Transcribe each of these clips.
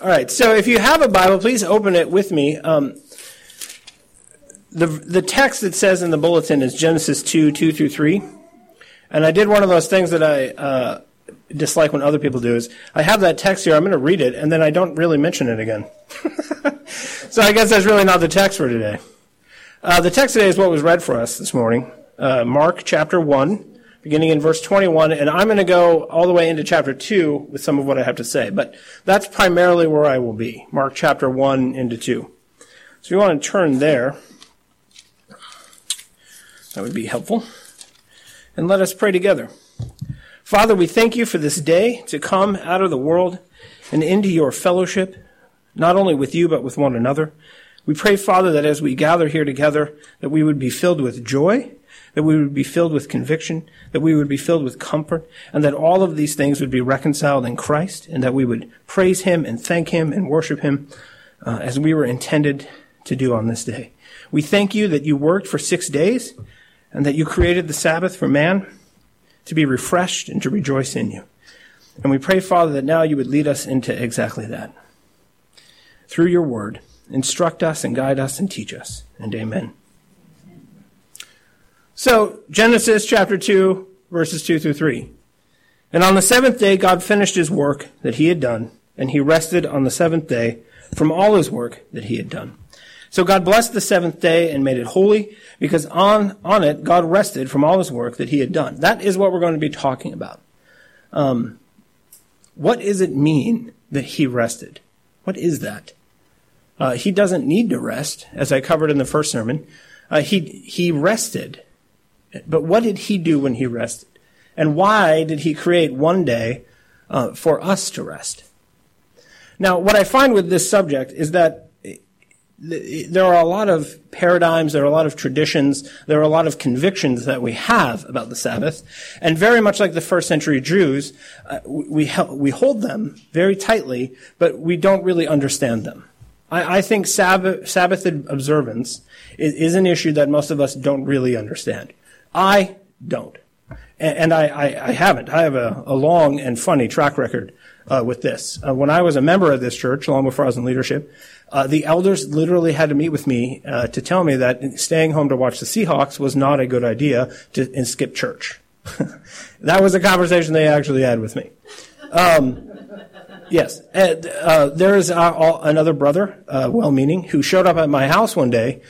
All right, so if you have a Bible, please open it with me. Um, the, the text that says in the bulletin is Genesis 2, 2 through 3. And I did one of those things that I uh, dislike when other people do is I have that text here, I'm going to read it, and then I don't really mention it again. so I guess that's really not the text for today. Uh, the text today is what was read for us this morning. Uh, Mark chapter 1, beginning in verse 21, and I'm going to go all the way into chapter 2 with some of what I have to say, but that's primarily where I will be. Mark chapter 1 into 2. So you want to turn there. That would be helpful. And let us pray together. Father, we thank you for this day to come out of the world and into your fellowship, not only with you, but with one another. We pray, Father, that as we gather here together, that we would be filled with joy that we would be filled with conviction, that we would be filled with comfort, and that all of these things would be reconciled in Christ, and that we would praise Him and thank Him and worship Him uh, as we were intended to do on this day. We thank you that you worked for six days and that you created the Sabbath for man to be refreshed and to rejoice in you. And we pray, Father, that now you would lead us into exactly that. Through your word, instruct us and guide us and teach us. And amen. So, Genesis chapter 2, verses 2 through 3. And on the seventh day, God finished his work that he had done, and he rested on the seventh day from all his work that he had done. So God blessed the seventh day and made it holy, because on, on it, God rested from all his work that he had done. That is what we're going to be talking about. Um, what does it mean that he rested? What is that? Uh, he doesn't need to rest, as I covered in the first sermon. Uh, he, he rested but what did he do when he rested? And why did he create one day uh, for us to rest? Now, what I find with this subject is that there are a lot of paradigms, there are a lot of traditions, there are a lot of convictions that we have about the Sabbath, and very much like the first century Jews, uh, we, we hold them very tightly, but we don't really understand them. I, I think Sabbath, Sabbath observance is, is an issue that most of us don't really understand. I don't. And, I, I, I, haven't. I have a, a, long and funny track record uh, with this. Uh, when I was a member of this church, long before I was in leadership, uh, the elders literally had to meet with me uh, to tell me that staying home to watch the Seahawks was not a good idea to, and skip church. that was a conversation they actually had with me. Um, yes, and, uh, there is uh, another brother, well-meaning, who showed up at my house one day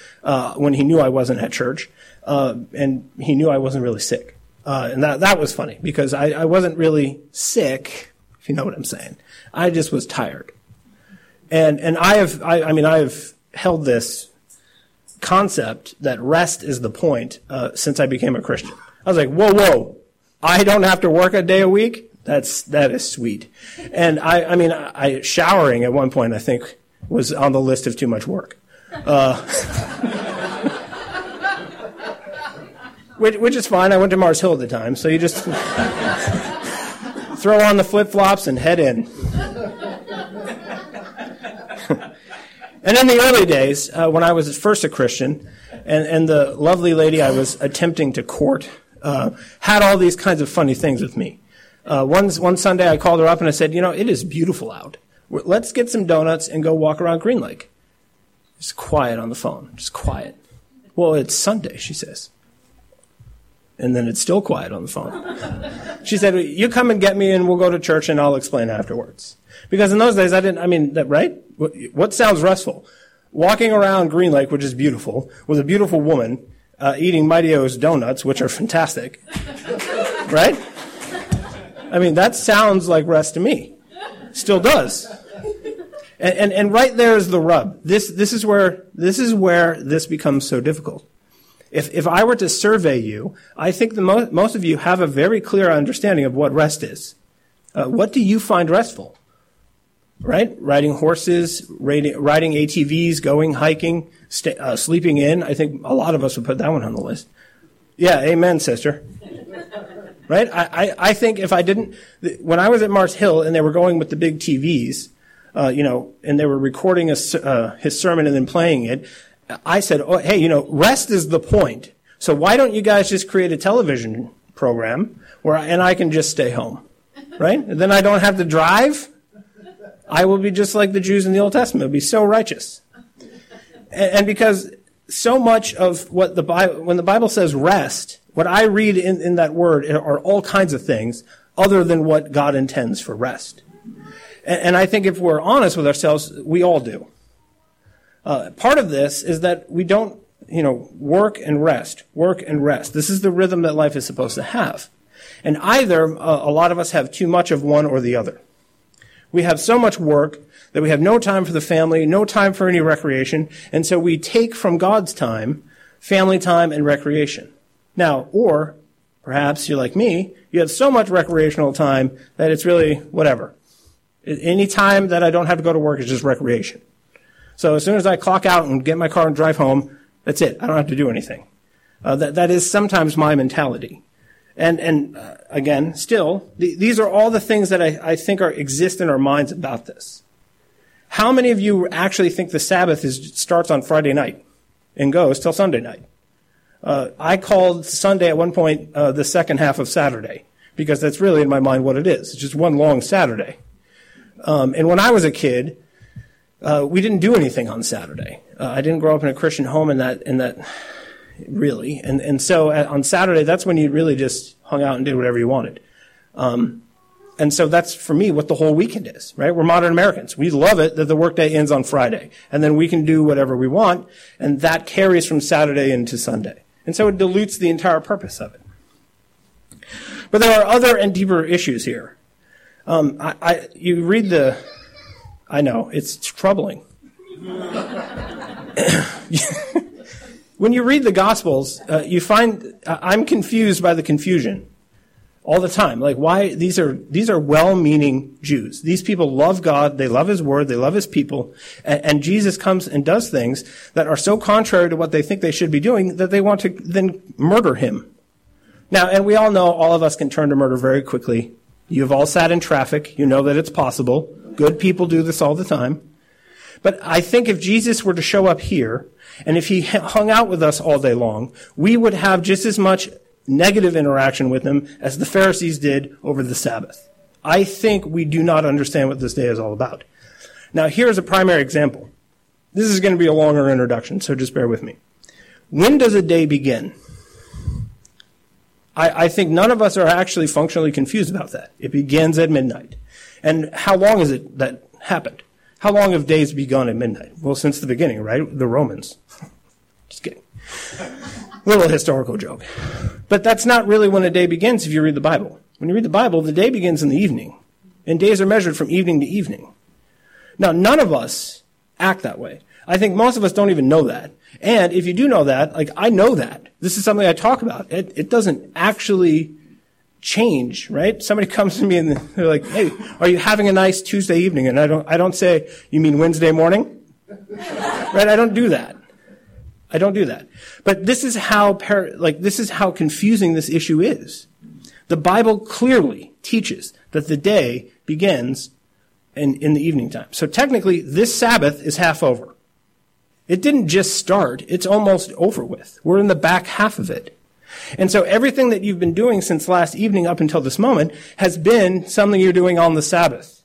when he knew I wasn't at church uh, and he knew I wasn't really sick. Uh, and that, that was funny because I, I wasn't really sick, if you know what I'm saying. I just was tired. And, and I have, I, I mean, I have held this concept that rest is the point uh, since I became a Christian. I was like, whoa, whoa, I don't have to work a day a week. That's that is sweet. And I, I mean, I, showering at one point I think was on the list of too much work. Uh, which, which is fine. I went to Mars Hill at the time, so you just throw on the flip flops and head in. and in the early days, uh, when I was first a Christian, and, and the lovely lady I was attempting to court uh, had all these kinds of funny things with me. Uh, one, one Sunday I called her up and I said, You know, it is beautiful out. Let's get some donuts and go walk around Green Lake. Just quiet on the phone, just quiet. Well, it's Sunday, she says and then it's still quiet on the phone. she said, "You come and get me, and we'll go to church, and I'll explain afterwards." Because in those days, I didn't. I mean, that, right? What sounds restful? Walking around Green Lake, which is beautiful, with a beautiful woman uh, eating Mighty O's donuts, which are fantastic, right? I mean, that sounds like rest to me. Still does. And, and, and right there is the rub. This, this is where, this is where this becomes so difficult. If, if I were to survey you, I think the mo- most of you have a very clear understanding of what rest is. Uh, what do you find restful? Right? Riding horses, riding, riding ATVs, going hiking, sta- uh, sleeping in. I think a lot of us would put that one on the list. Yeah, amen, sister. right? I, I, I think if I didn't, when I was at Mars Hill and they were going with the big TVs, uh, you know, and they were recording a, uh, his sermon and then playing it, I said, oh, hey, you know, rest is the point. So why don't you guys just create a television program where, I, and I can just stay home, right? And then I don't have to drive. I will be just like the Jews in the Old Testament, be so righteous. And, and because so much of what the Bible, when the Bible says rest, what I read in, in that word are all kinds of things other than what God intends for rest. And, and I think if we're honest with ourselves, we all do. Uh, part of this is that we don't, you know, work and rest, work and rest. This is the rhythm that life is supposed to have. And either uh, a lot of us have too much of one or the other. We have so much work that we have no time for the family, no time for any recreation, and so we take from God's time family time and recreation. Now, or perhaps you're like me, you have so much recreational time that it's really whatever. Any time that I don't have to go to work is just recreation. So as soon as I clock out and get my car and drive home, that's it. I don't have to do anything. Uh, that, that is sometimes my mentality. And, and uh, again, still, th- these are all the things that I, I think are, exist in our minds about this. How many of you actually think the Sabbath is, starts on Friday night and goes till Sunday night? Uh, I called Sunday at one point uh, the second half of Saturday because that's really in my mind what it is. It's just one long Saturday. Um, and when I was a kid, uh, we didn't do anything on Saturday. Uh, I didn't grow up in a Christian home in that in that really, and and so at, on Saturday that's when you really just hung out and did whatever you wanted. Um, and so that's for me what the whole weekend is, right? We're modern Americans. We love it that the workday ends on Friday, and then we can do whatever we want, and that carries from Saturday into Sunday. And so it dilutes the entire purpose of it. But there are other and deeper issues here. Um, I, I, you read the, I know, it's troubling. when you read the Gospels, uh, you find, uh, I'm confused by the confusion all the time. Like why these are these are well-meaning Jews. These people love God, they love His Word, they love His people, and, and, Jesus comes and does things that are so contrary to what they think they should be doing that they want to then murder Him. Now, and we all know all of us can turn to murder very quickly. You've all sat in traffic. You know that it's possible. Good people do this all the time. But I think if Jesus were to show up here, and if he hung out with us all day long, we would have just as much negative interaction with him as the Pharisees did over the Sabbath. I think we do not understand what this day is all about. Now, here's a primary example. This is going to be a longer introduction, so just bear with me. When does a day begin? I, I, think none of us are actually functionally confused about that. It begins at midnight. And how long is it that happened? How long have days begun at midnight? Well, since the beginning, right? The Romans. Just kidding. Little historical joke. But that's not really when a day begins if you read the Bible. When you read the Bible, the day begins in the evening, and days are measured from evening to evening. Now, none of us act that way. I think most of us don't even know that. And if you do know that, like I know that. This is something I talk about. It, it doesn't actually change, right? Somebody comes to me and they're like, "Hey, are you having a nice Tuesday evening?" And I don't I don't say, "You mean Wednesday morning?" right? I don't do that. I don't do that. But this is how, like, this is how confusing this issue is. The Bible clearly teaches that the day begins in, in the evening time. So technically, this Sabbath is half over. It didn't just start, it's almost over with. We're in the back half of it. And so everything that you've been doing since last evening up until this moment has been something you're doing on the Sabbath.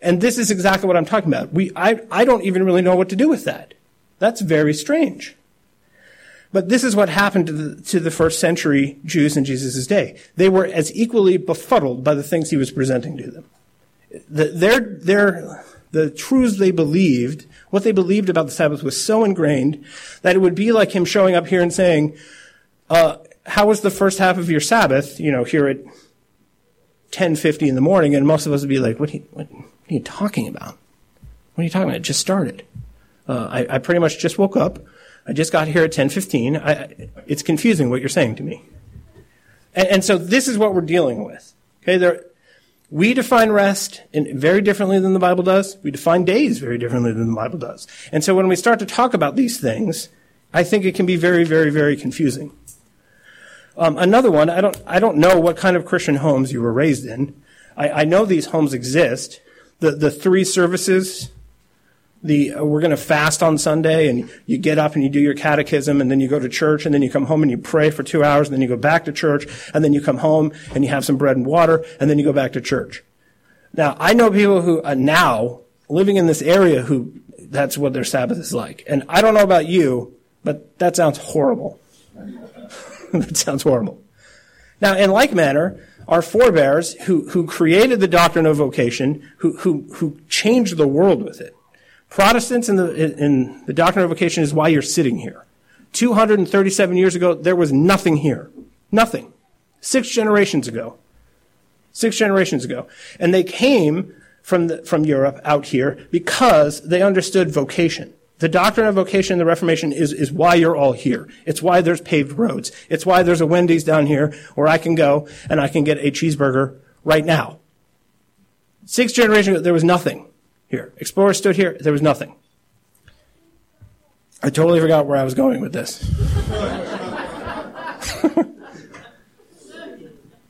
And this is exactly what I'm talking about. We, I, I don't even really know what to do with that. That's very strange. But this is what happened to the, to the first century Jews in Jesus' day. They were as equally befuddled by the things he was presenting to them. The, their, their, the truths they believed, what they believed about the Sabbath was so ingrained that it would be like him showing up here and saying, uh, how was the first half of your Sabbath, you know, here at 10.50 in the morning, and most of us would be like, what are you, what are you talking about? What are you talking about? It just started. Uh, I, I pretty much just woke up. I just got here at 10:15. I, it's confusing what you're saying to me. And, and, so this is what we're dealing with. Okay, there, we define rest in, very differently than the Bible does. We define days very differently than the Bible does. And so when we start to talk about these things, I think it can be very, very, very confusing. Um, another one, I don't, I don't know what kind of Christian homes you were raised in. I, I know these homes exist. The, the three services the uh, we're going to fast on Sunday, and you get up and you do your catechism, and then you go to church, and then you come home and you pray for two hours, and then you go back to church, and then you come home and you have some bread and water, and then you go back to church. Now, I know people who are now living in this area who that's what their Sabbath is like. And I don't know about you, but that sounds horrible. that sounds horrible. Now, in like manner, our forebears who, who created the doctrine of vocation, who, who, who changed the world with it. Protestants in the, in the doctrine of vocation is why you're sitting here. 237 years ago, there was nothing here. Nothing. Six generations ago. Six generations ago. And they came from, the, from Europe out here because they understood vocation. The doctrine of vocation in the Reformation is, is why you're all here. It's why there's paved roads. It's why there's a Wendy's down here where I can go and I can get a cheeseburger right now. Six generations ago, there was nothing here. Explorers stood here, there was nothing. I totally forgot where I was going with this.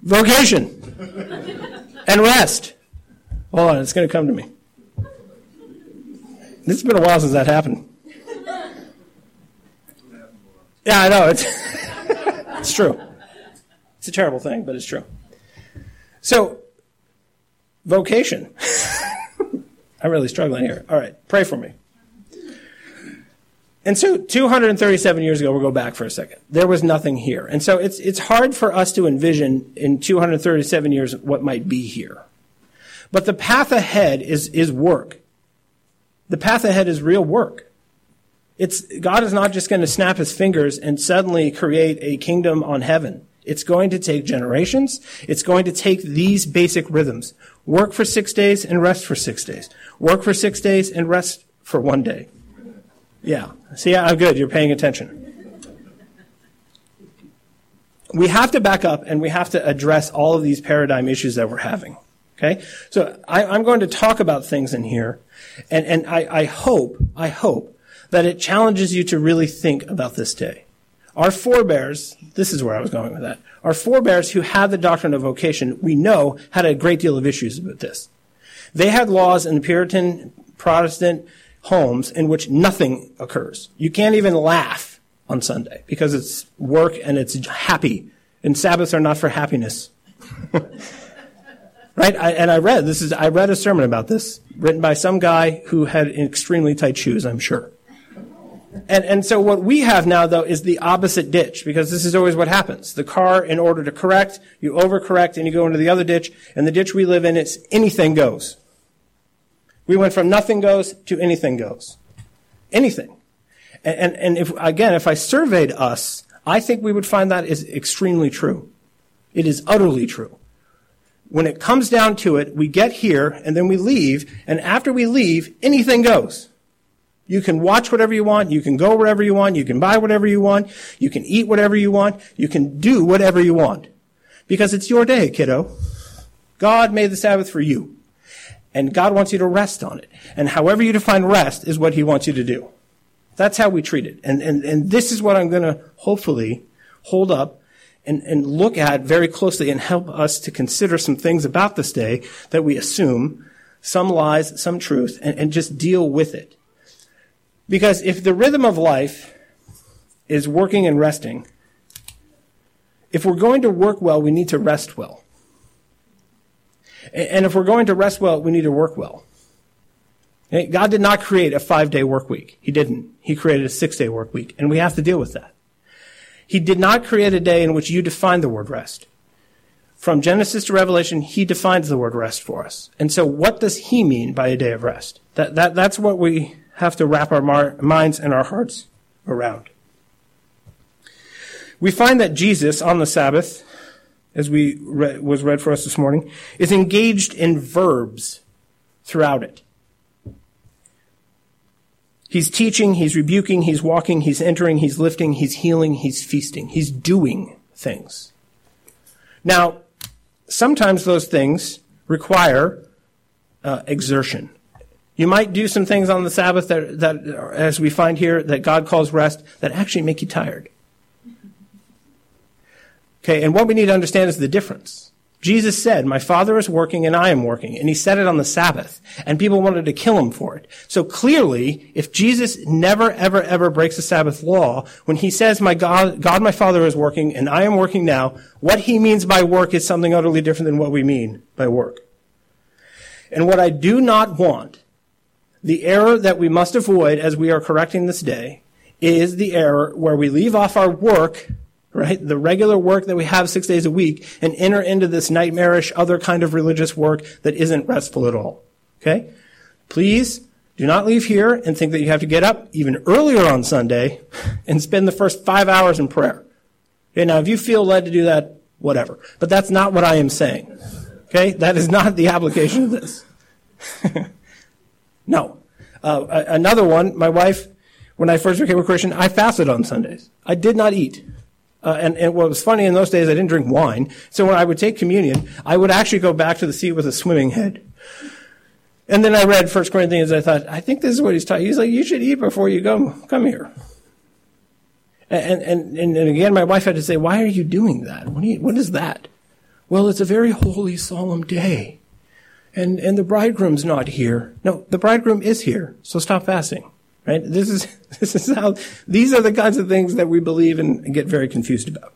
Vocation and rest. Hold on, it's going to come to me. It's been a while since that happened. Yeah, I know. It's, it's true. It's a terrible thing, but it's true. So, vocation. I'm really struggling here. All right, pray for me. And so 237 years ago, we'll go back for a second. There was nothing here. And so it's, it's hard for us to envision in 237 years what might be here. But the path ahead is, is work. The path ahead is real work. It's, God is not just going to snap his fingers and suddenly create a kingdom on heaven. It's going to take generations. It's going to take these basic rhythms. Work for six days and rest for six days. Work for six days and rest for one day. Yeah. See, I'm good. You're paying attention. We have to back up and we have to address all of these paradigm issues that we're having. Okay? So I, am going to talk about things in here, and, and I, I hope, I hope that it challenges you to really think about this day. Our forebears, this is where I was going with that. Our forebears who had the doctrine of vocation, we know, had a great deal of issues with this. They had laws in the Puritan, Protestant homes in which nothing occurs. You can't even laugh on Sunday because it's work and it's happy. And Sabbaths are not for happiness. right? I, and I read this is I read a sermon about this written by some guy who had extremely tight shoes, I'm sure. And, and so what we have now, though, is the opposite ditch, because this is always what happens. The car, in order to correct, you overcorrect and you go into the other ditch, and the ditch we live in, it's anything goes. We went from nothing goes to anything goes. Anything. And, and, and if, again, if I surveyed us, I think we would find that is extremely true. It is utterly true. When it comes down to it, we get here and then we leave, and after we leave, anything goes. You can watch whatever you want. You can go wherever you want. You can buy whatever you want. You can eat whatever you want. You can do whatever you want. Because it's your day, kiddo. God made the Sabbath for you. And God wants you to rest on it. And however you define rest is what He wants you to do. That's how we treat it. And, and, and this is what I'm going to hopefully hold up and, and look at very closely and help us to consider some things about this day that we assume, some lies, some truth, and, and just deal with it. Because if the rhythm of life is working and resting, if we're going to work well, we need to rest well. And if we're going to rest well, we need to work well. God did not create a five day work week. He didn't. He created a six day work week, and we have to deal with that. He did not create a day in which you define the word rest. From Genesis to Revelation, he defines the word rest for us. And so what does he mean by a day of rest? That, that, that's what we have to wrap our mar- minds and our hearts around. We find that Jesus on the Sabbath, as we re- was read for us this morning, is engaged in verbs throughout it. He's teaching, he's rebuking, he's walking, he's entering, he's lifting, he's healing, he's feasting. He's doing things. Now, sometimes those things require uh, exertion. You might do some things on the Sabbath that, that, as we find here, that God calls rest, that actually make you tired. Okay, and what we need to understand is the difference. Jesus said, My Father is working and I am working. And he said it on the Sabbath. And people wanted to kill him for it. So clearly, if Jesus never, ever, ever breaks the Sabbath law, when he says, My God, God, my Father is working and I am working now, what he means by work is something utterly different than what we mean by work. And what I do not want, the error that we must avoid as we are correcting this day, is the error where we leave off our work, right, the regular work that we have six days a week, and enter into this nightmarish other kind of religious work that isn't restful at all. Okay? Please do not leave here and think that you have to get up even earlier on Sunday and spend the first five hours in prayer. Okay, now if you feel led to do that, whatever. But that's not what I am saying. Okay? That is not the application of this. no. Uh, another one, my wife, when I first became a Christian, I fasted on Sundays. I did not eat. Uh, and, and, what was funny in those days, I didn't drink wine. So when I would take communion, I would actually go back to the seat with a swimming head. And then I read 1 Corinthians. I thought, I think this is what he's talking. He's like, you should eat before you come come here. And, and, and, and again, my wife had to say, why are you doing that? What, you, what is that? Well, it's a very holy, solemn day. And, and the bridegroom's not here. No, the bridegroom is here. So stop fasting. Right? This is, this is how, these are the kinds of things that we believe and get very confused about.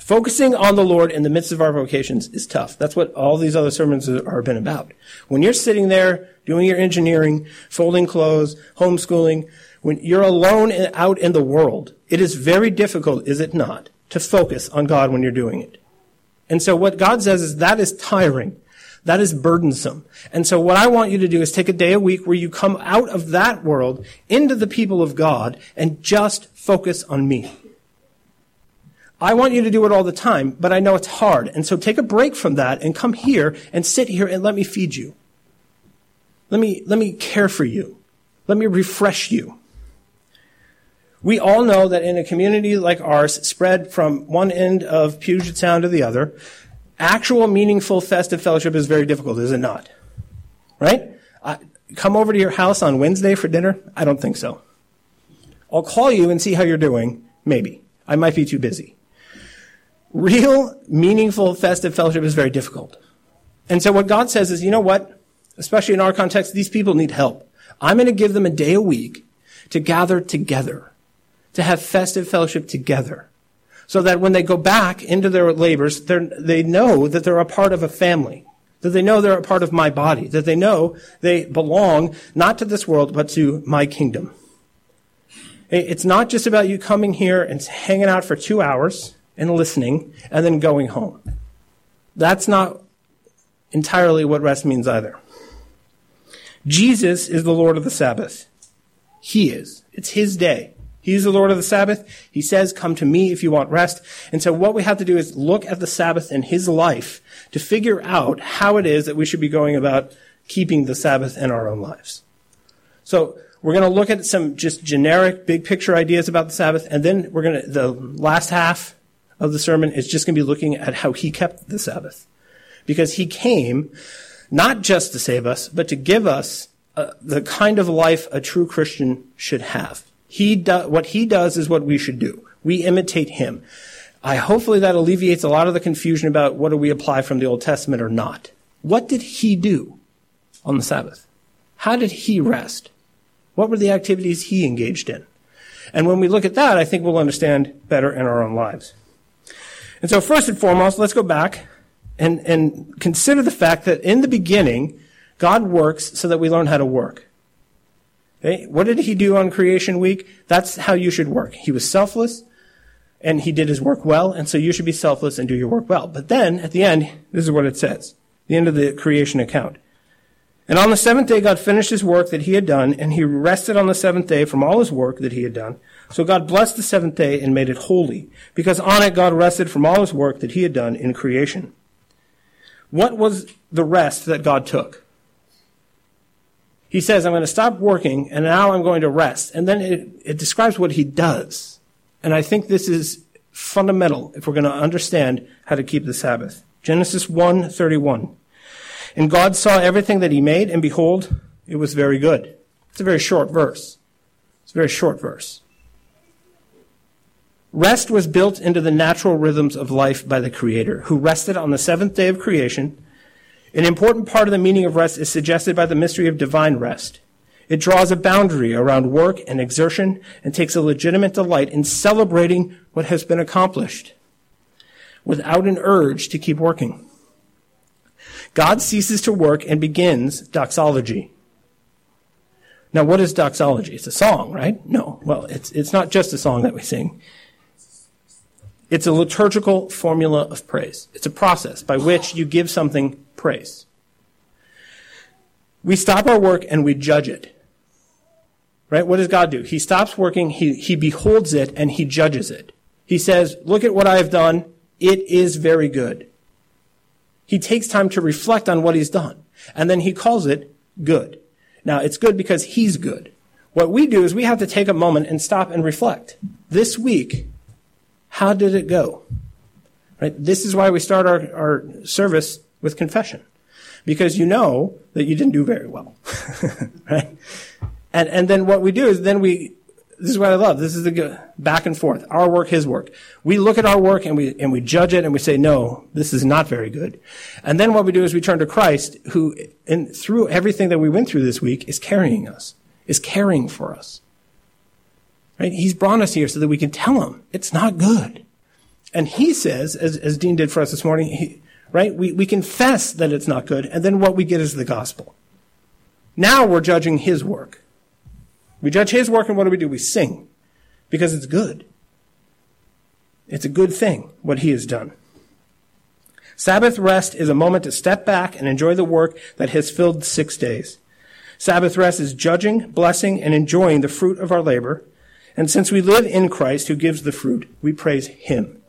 Focusing on the Lord in the midst of our vocations is tough. That's what all these other sermons are been about. When you're sitting there doing your engineering, folding clothes, homeschooling, when you're alone out in the world, it is very difficult, is it not, to focus on God when you're doing it. And so what God says is that is tiring. That is burdensome. And so what I want you to do is take a day a week where you come out of that world into the people of God and just focus on me. I want you to do it all the time, but I know it's hard. And so take a break from that and come here and sit here and let me feed you. Let me, let me care for you. Let me refresh you. We all know that in a community like ours, spread from one end of Puget Sound to the other, actual meaningful festive fellowship is very difficult, is it not? Right? I, come over to your house on Wednesday for dinner? I don't think so. I'll call you and see how you're doing. Maybe. I might be too busy. Real, meaningful, festive fellowship is very difficult. And so what God says is, you know what? Especially in our context, these people need help. I'm going to give them a day a week to gather together, to have festive fellowship together. So that when they go back into their labors, they know that they're a part of a family, that they know they're a part of my body, that they know they belong not to this world, but to my kingdom. It's not just about you coming here and hanging out for two hours and listening and then going home. That's not entirely what rest means either. Jesus is the Lord of the Sabbath. He is. It's His day. He's the Lord of the Sabbath. He says, come to me if you want rest. And so what we have to do is look at the Sabbath in His life to figure out how it is that we should be going about keeping the Sabbath in our own lives. So we're going to look at some just generic big picture ideas about the Sabbath. And then we're going to, the last half of the sermon is just going to be looking at how he kept the Sabbath. Because he came not just to save us, but to give us uh, the kind of life a true Christian should have. He do, what he does is what we should do. We imitate him. I hopefully that alleviates a lot of the confusion about what do we apply from the Old Testament or not. What did he do on the Sabbath? How did he rest? What were the activities he engaged in? And when we look at that, I think we'll understand better in our own lives. And so first and foremost, let's go back and, and consider the fact that in the beginning, God works so that we learn how to work. Okay? What did he do on creation week? That's how you should work. He was selfless and he did his work well, and so you should be selfless and do your work well. But then, at the end, this is what it says. The end of the creation account. And on the seventh day, God finished his work that he had done, and he rested on the seventh day from all his work that he had done. So God blessed the seventh day and made it holy, because on it God rested from all his work that he had done in creation. What was the rest that God took? He says, I'm going to stop working and now I'm going to rest. And then it, it describes what he does. And I think this is fundamental if we're going to understand how to keep the Sabbath. Genesis 1:31. And God saw everything that he made and behold, it was very good. It's a very short verse. It's a very short verse. Rest was built into the natural rhythms of life by the Creator, who rested on the seventh day of creation. An important part of the meaning of rest is suggested by the mystery of divine rest. It draws a boundary around work and exertion and takes a legitimate delight in celebrating what has been accomplished. without an urge to keep working. God ceases to work and begins doxology. Now, what is doxology? It's a song, right? No. Well, it's, it's not just a song that we sing. It's a liturgical formula of praise. It's a process by which you give something praise. We stop our work and we judge it. Right? What does God do? He stops working, he, he beholds it, and he judges it. He says, Look at what I have done. It is very good. He takes time to reflect on what he's done, and then he calls it good. Now, it's good because he's good. What we do is we have to take a moment and stop and reflect. This week, how did it go? Right? This is why we start our, our service with confession. Because you know that you didn't do very well. right? And, and then what we do is then we, this is what I love. This is the back and forth. Our work, his work. We look at our work and we, and we judge it and we say, no, this is not very good. And then what we do is we turn to Christ, who, in, through everything that we went through this week, is carrying us, is caring for us. Right? He's brought us here so that we can tell him it's not good. And he says, as, as Dean did for us this morning, he, right? We, we confess that it's not good, and then what we get is the gospel. Now we're judging his work. We judge his work, and what do we do? We sing because it's good. It's a good thing, what he has done. Sabbath rest is a moment to step back and enjoy the work that has filled six days. Sabbath rest is judging, blessing, and enjoying the fruit of our labor and since we live in Christ who gives the fruit, we praise him.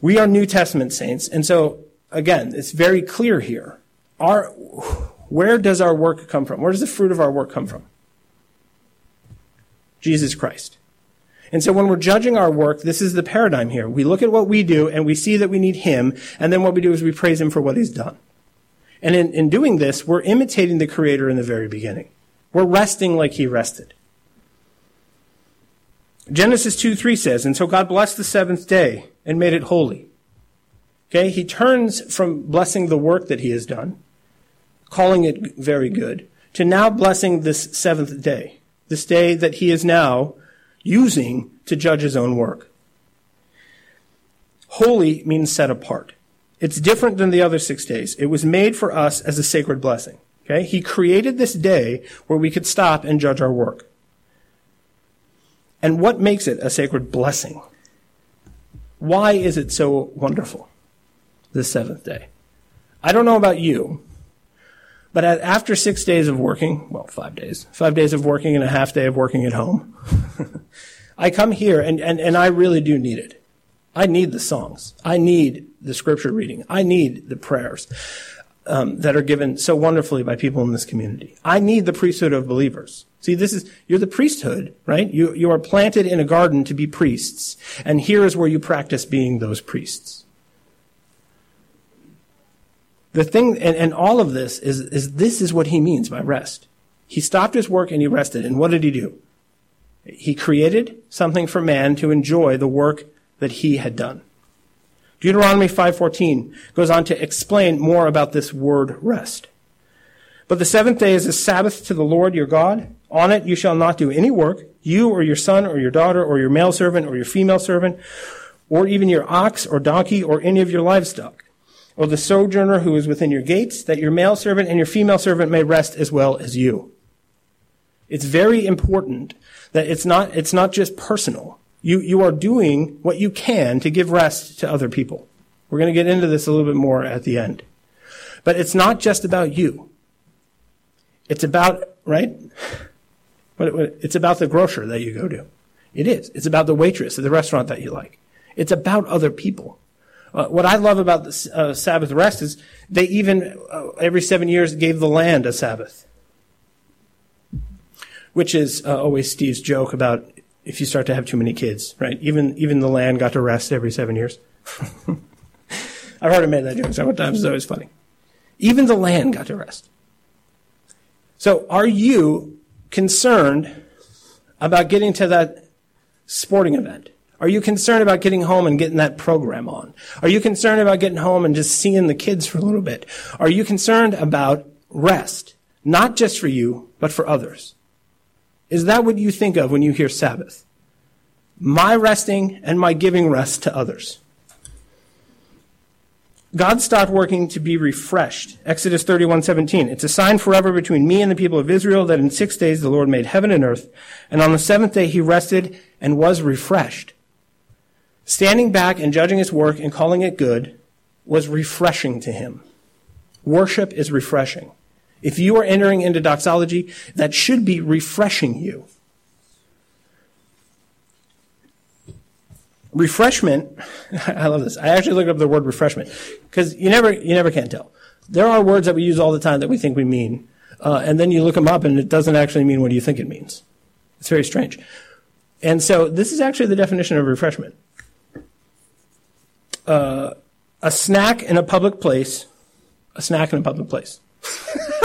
We are New Testament saints. And so, again, it's very clear here. Our, where does our work come from? Where does the fruit of our work come from? Jesus Christ. And so when we're judging our work, this is the paradigm here. We look at what we do and we see that we need Him, and then what we do is we praise Him for what He's done. And in, in doing this, we're imitating the Creator in the very beginning. We're resting like He rested. Genesis 2 3 says, And so God blessed the seventh day and made it holy. Okay, he turns from blessing the work that he has done, calling it very good, to now blessing this seventh day, this day that he is now using to judge his own work. Holy means set apart. It's different than the other six days. It was made for us as a sacred blessing. Okay? He created this day where we could stop and judge our work. And what makes it a sacred blessing? Why is it so wonderful, the seventh day? I don't know about you, but after six days of working, well, five days, five days of working and a half day of working at home, I come here and, and, and I really do need it. I need the songs. I need the scripture reading. I need the prayers um, that are given so wonderfully by people in this community. I need the priesthood of believers. See, this is, you're the priesthood, right? You, you are planted in a garden to be priests. And here is where you practice being those priests. The thing, and, and all of this is, is this is what he means by rest. He stopped his work and he rested. And what did he do? He created something for man to enjoy the work that he had done. Deuteronomy 5:14 goes on to explain more about this word rest. But the seventh day is a Sabbath to the Lord your God. On it you shall not do any work, you or your son or your daughter or your male servant or your female servant, or even your ox or donkey or any of your livestock, or the sojourner who is within your gates, that your male servant and your female servant may rest as well as you. It's very important that it's not, it's not just personal. You, you are doing what you can to give rest to other people. We're going to get into this a little bit more at the end. But it's not just about you. It's about, right? It's about the grocer that you go to. It is. It's about the waitress at the restaurant that you like. It's about other people. Uh, what I love about the uh, Sabbath rest is they even, uh, every seven years, gave the land a Sabbath. Which is uh, always Steve's joke about if you start to have too many kids, right? Even, even the land got to rest every seven years. I've already made that joke several times, it's always funny. Even the land got to rest. So are you concerned about getting to that sporting event? Are you concerned about getting home and getting that program on? Are you concerned about getting home and just seeing the kids for a little bit? Are you concerned about rest? Not just for you, but for others. Is that what you think of when you hear Sabbath? My resting and my giving rest to others. God stopped working to be refreshed. Exodus 31:17. It's a sign forever between me and the people of Israel that in 6 days the Lord made heaven and earth, and on the 7th day he rested and was refreshed. Standing back and judging his work and calling it good was refreshing to him. Worship is refreshing. If you are entering into doxology, that should be refreshing you. Refreshment i love this. I actually looked up the word refreshment because you never you never can tell. There are words that we use all the time that we think we mean uh, and then you look them up and it doesn't actually mean what you think it means. It's very strange. And so this is actually the definition of refreshment. Uh, a snack in a public place a snack in a public place.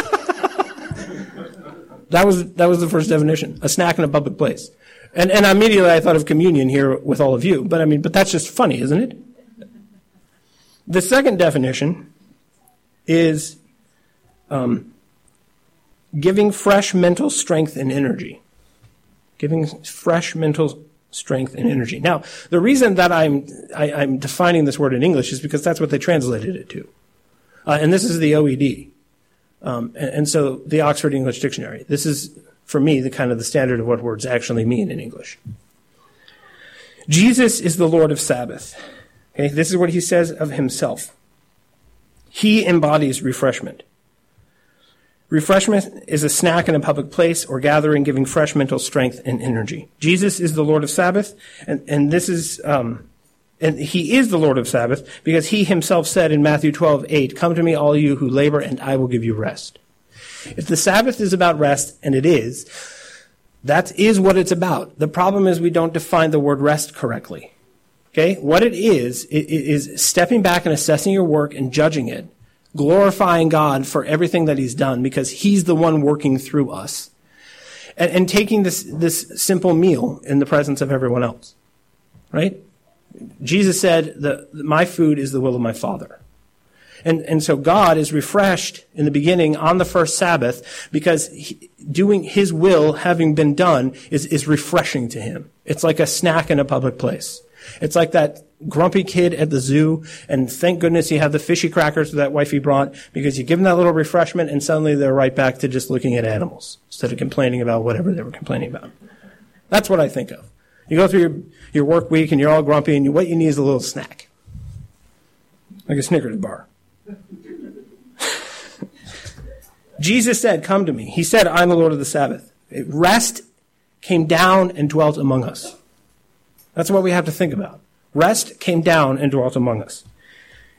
That was that was the first definition a snack in a public place and, and immediately I thought of communion here with all of you. But I mean, but that's just funny, isn't it? The second definition is um, giving fresh mental strength and energy. Giving fresh mental strength and energy. Now, the reason that I'm I, am i am defining this word in English is because that's what they translated it to, uh, and this is the OED, um, and, and, so the Oxford English Dictionary. This is for me, the kind of the standard of what words actually mean in English. Jesus is the Lord of Sabbath. Okay, this is what he says of himself. He embodies refreshment. Refreshment is a snack in a public place or gathering giving fresh mental strength and energy. Jesus is the Lord of Sabbath, and, and this is, um, and he is the Lord of Sabbath because he himself said in Matthew 12, 8, Come to me, all you who labor, and I will give you rest. If the Sabbath is about rest, and it is, that is what it's about. The problem is we don't define the word rest correctly. Okay? What it is, it is stepping back and assessing your work and judging it, glorifying God for everything that He's done because He's the one working through us. And, and taking this, this simple meal in the presence of everyone else. Right? Jesus said that my food is the will of my Father. And, and so God is refreshed in the beginning on the first Sabbath because he, doing his will, having been done, is, is refreshing to him. It's like a snack in a public place. It's like that grumpy kid at the zoo, and thank goodness you have the fishy crackers that wifey brought because you give them that little refreshment and suddenly they're right back to just looking at animals instead of complaining about whatever they were complaining about. That's what I think of. You go through your, your work week and you're all grumpy and you, what you need is a little snack. Like a Snickers bar. Jesus said, Come to me. He said, I'm the Lord of the Sabbath. Rest came down and dwelt among us. That's what we have to think about. Rest came down and dwelt among us.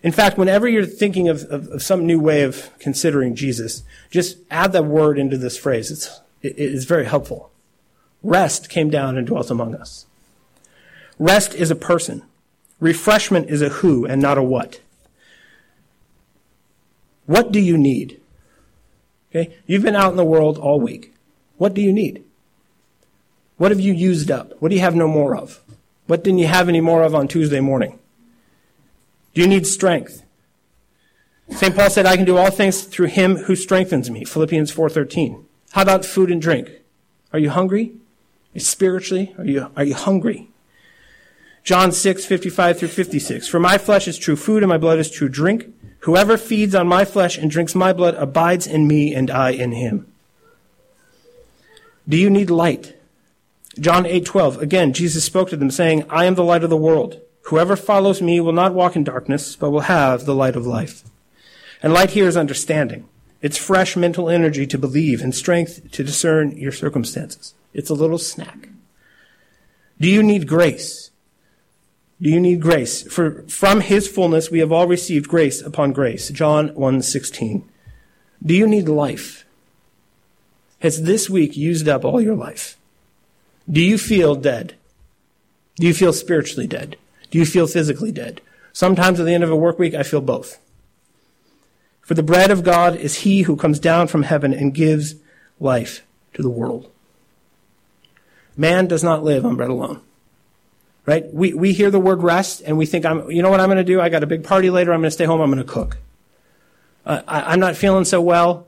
In fact, whenever you're thinking of, of, of some new way of considering Jesus, just add that word into this phrase. It's, it, it is very helpful. Rest came down and dwelt among us. Rest is a person. Refreshment is a who and not a what. What do you need? Okay? You've been out in the world all week. What do you need? What have you used up? What do you have no more of? What didn't you have any more of on Tuesday morning? Do you need strength? St. Paul said, I can do all things through him who strengthens me. Philippians 4.13. How about food and drink? Are you hungry? Spiritually, are you, are you hungry? John 6, 55 through 56. For my flesh is true food and my blood is true drink. Whoever feeds on my flesh and drinks my blood abides in me and I in him. Do you need light? John 8:12 Again Jesus spoke to them saying, I am the light of the world. Whoever follows me will not walk in darkness, but will have the light of life. And light here is understanding. It's fresh mental energy to believe and strength to discern your circumstances. It's a little snack. Do you need grace? Do you need grace? For from his fullness we have all received grace upon grace. John 1:16. Do you need life? Has this week used up all your life? Do you feel dead? Do you feel spiritually dead? Do you feel physically dead? Sometimes at the end of a work week I feel both. For the bread of God is he who comes down from heaven and gives life to the world. Man does not live on bread alone right? We, we hear the word rest and we think, I'm, you know what I'm going to do? I got a big party later. I'm going to stay home. I'm going to cook. Uh, I, am not feeling so well.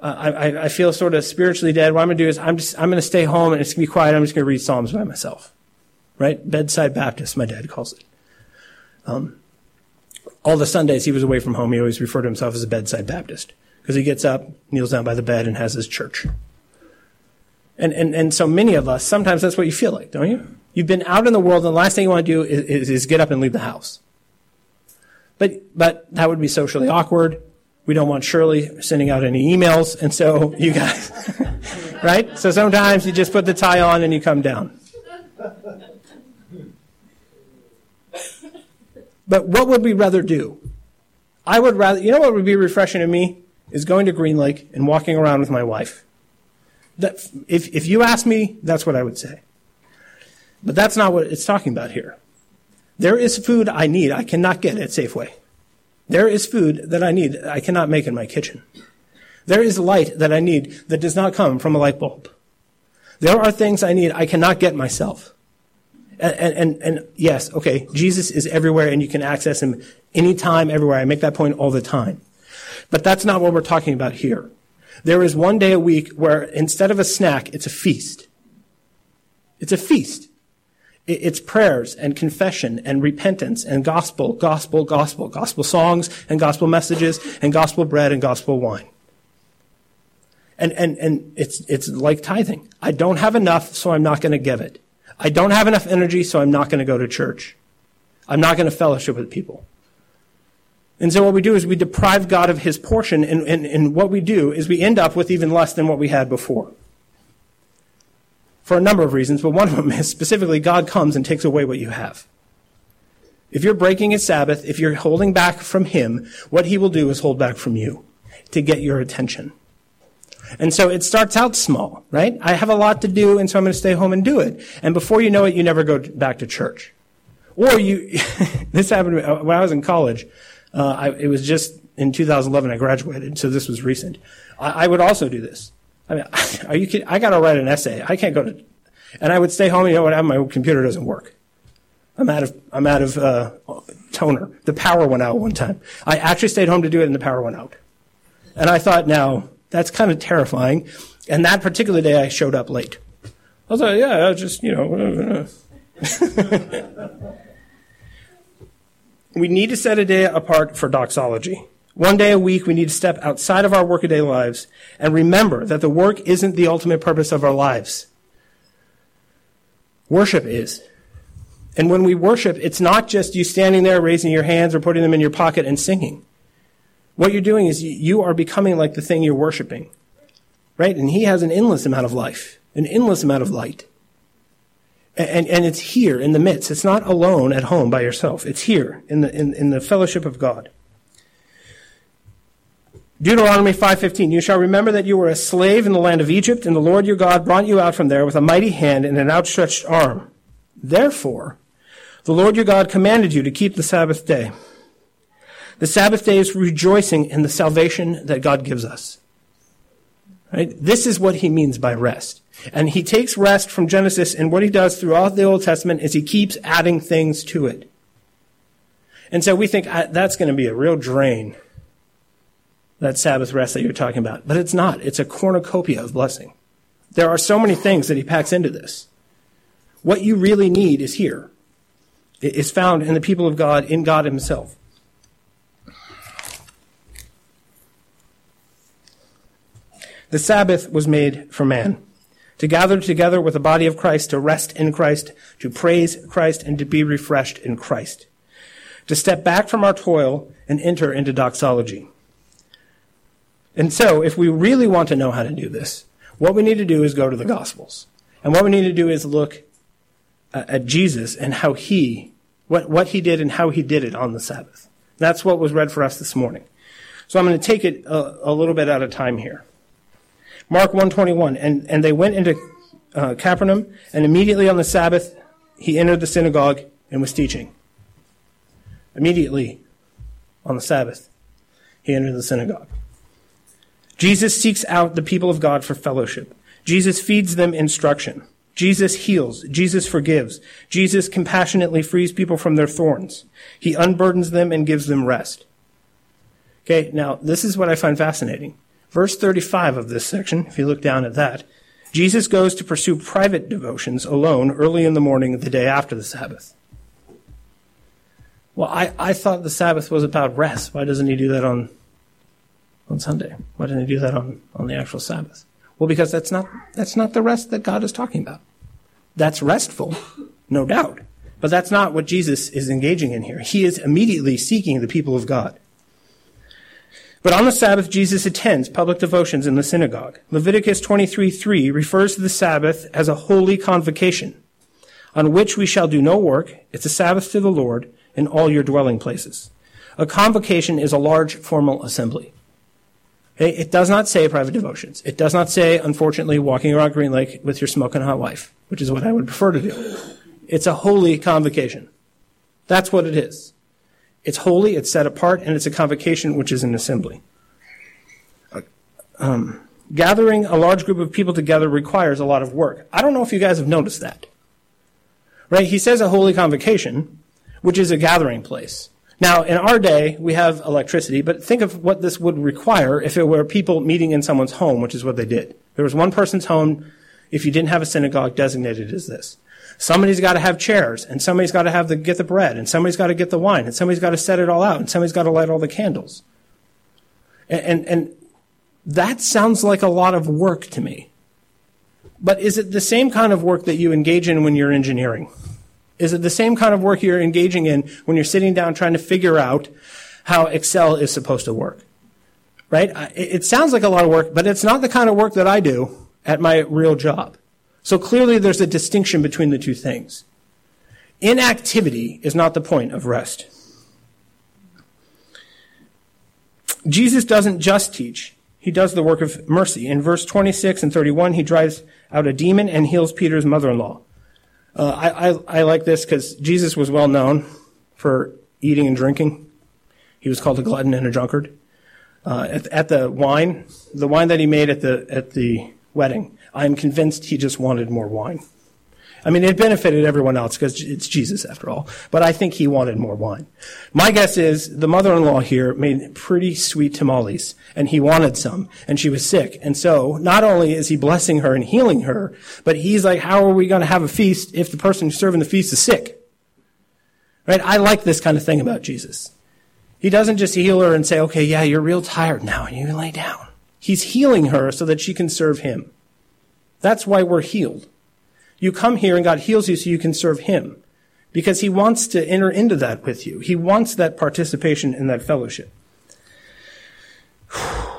Uh, I, I feel sort of spiritually dead. What I'm going to do is I'm just, I'm going to stay home and it's going to be quiet. I'm just going to read Psalms by myself, right? Bedside Baptist, my dad calls it. Um, all the Sundays he was away from home, he always referred to himself as a bedside Baptist because he gets up, kneels down by the bed, and has his church. And, and, and so many of us, sometimes that's what you feel like, don't you? You've been out in the world, and the last thing you want to do is, is, is get up and leave the house. But, but that would be socially awkward. We don't want Shirley sending out any emails, and so you guys, right? So sometimes you just put the tie on and you come down. But what would we rather do? I would rather, you know what would be refreshing to me? Is going to Green Lake and walking around with my wife. That, if, if you ask me, that's what I would say. But that's not what it's talking about here. There is food I need I cannot get at Safeway. There is food that I need I cannot make in my kitchen. There is light that I need that does not come from a light bulb. There are things I need I cannot get myself. And, and, and, yes, okay, Jesus is everywhere and you can access him anytime, everywhere. I make that point all the time. But that's not what we're talking about here. There is one day a week where instead of a snack, it's a feast. It's a feast. It's prayers and confession and repentance and gospel, gospel, gospel, gospel songs and gospel messages and gospel bread and gospel wine. And, and, and it's, it's like tithing. I don't have enough, so I'm not going to give it. I don't have enough energy, so I'm not going to go to church. I'm not going to fellowship with people. And so what we do is we deprive God of his portion, and, and, and what we do is we end up with even less than what we had before for a number of reasons, but one of them is specifically God comes and takes away what you have. If you're breaking his Sabbath, if you're holding back from him, what he will do is hold back from you to get your attention. And so it starts out small, right? I have a lot to do, and so I'm going to stay home and do it. And before you know it, you never go back to church. Or you, this happened uh, when I was in college. Uh, I, it was just in 2011 I graduated, so this was recent. I, I would also do this. I mean, are you kidding? I got to write an essay. I can't go to, and I would stay home. You know what? My computer doesn't work. I'm out of I'm out of uh, toner. The power went out one time. I actually stayed home to do it, and the power went out. And I thought, now that's kind of terrifying. And that particular day, I showed up late. I was like, yeah, I was just you know. we need to set a day apart for doxology. One day a week, we need to step outside of our workaday lives and remember that the work isn't the ultimate purpose of our lives. Worship is. And when we worship, it's not just you standing there raising your hands or putting them in your pocket and singing. What you're doing is you are becoming like the thing you're worshiping. Right? And he has an endless amount of life, an endless amount of light. And, and it's here in the midst. It's not alone at home by yourself. It's here in the, in, in the fellowship of God. Deuteronomy 5:15 You shall remember that you were a slave in the land of Egypt and the Lord your God brought you out from there with a mighty hand and an outstretched arm. Therefore the Lord your God commanded you to keep the Sabbath day. The Sabbath day is rejoicing in the salvation that God gives us. Right? This is what he means by rest. And he takes rest from Genesis and what he does throughout the Old Testament is he keeps adding things to it. And so we think ah, that's going to be a real drain that Sabbath rest that you're talking about. But it's not. It's a cornucopia of blessing. There are so many things that he packs into this. What you really need is here. It is found in the people of God, in God himself. The Sabbath was made for man. To gather together with the body of Christ, to rest in Christ, to praise Christ, and to be refreshed in Christ. To step back from our toil and enter into doxology. And so, if we really want to know how to do this, what we need to do is go to the Gospels. And what we need to do is look uh, at Jesus and how he, what, what he did and how he did it on the Sabbath. That's what was read for us this morning. So I'm going to take it a, a little bit at a time here. Mark 121, and, and they went into uh, Capernaum, and immediately on the Sabbath, he entered the synagogue and was teaching. Immediately on the Sabbath, he entered the synagogue. Jesus seeks out the people of God for fellowship. Jesus feeds them instruction. Jesus heals. Jesus forgives. Jesus compassionately frees people from their thorns. He unburdens them and gives them rest. Okay, now this is what I find fascinating. Verse 35 of this section, if you look down at that, Jesus goes to pursue private devotions alone early in the morning of the day after the Sabbath. Well, I, I thought the Sabbath was about rest. Why doesn't he do that on on Sunday? Why doesn't he do that on, on the actual Sabbath? Well, because that's not that's not the rest that God is talking about. That's restful, no doubt. But that's not what Jesus is engaging in here. He is immediately seeking the people of God. But on the Sabbath, Jesus attends public devotions in the synagogue. Leviticus 23:3 refers to the Sabbath as a holy convocation, on which we shall do no work. It's a Sabbath to the Lord in all your dwelling places. A convocation is a large formal assembly. It does not say private devotions. It does not say, unfortunately, walking around Green Lake with your smoking hot wife, which is what I would prefer to do. It's a holy convocation. That's what it is. It's holy, it's set apart, and it's a convocation, which is an assembly. Um, gathering a large group of people together requires a lot of work. I don't know if you guys have noticed that. Right? He says a holy convocation, which is a gathering place. Now, in our day, we have electricity, but think of what this would require if it were people meeting in someone's home, which is what they did. There was one person's home, if you didn't have a synagogue designated as this. Somebody's got to have chairs, and somebody's got to have the, get the bread, and somebody's got to get the wine, and somebody's got to set it all out, and somebody's got to light all the candles. And, and, and that sounds like a lot of work to me. But is it the same kind of work that you engage in when you're engineering? Is it the same kind of work you're engaging in when you're sitting down trying to figure out how Excel is supposed to work? Right? It sounds like a lot of work, but it's not the kind of work that I do at my real job. So clearly there's a distinction between the two things. Inactivity is not the point of rest. Jesus doesn't just teach. He does the work of mercy. In verse 26 and 31, he drives out a demon and heals Peter's mother-in-law. Uh, I, I, I like this because Jesus was well known for eating and drinking. He was called a glutton and a drunkard. Uh, at, at, the wine, the wine that he made at the at the wedding, I'm convinced he just wanted more wine. I mean, it benefited everyone else because it's Jesus after all, but I think he wanted more wine. My guess is the mother-in-law here made pretty sweet tamales and he wanted some and she was sick. And so not only is he blessing her and healing her, but he's like, how are we going to have a feast if the person serving the feast is sick? Right? I like this kind of thing about Jesus. He doesn't just heal her and say, okay, yeah, you're real tired now and you lay down. He's healing her so that she can serve him. That's why we're healed. You come here and God heals you so you can serve Him because He wants to enter into that with you. He wants that participation in that fellowship.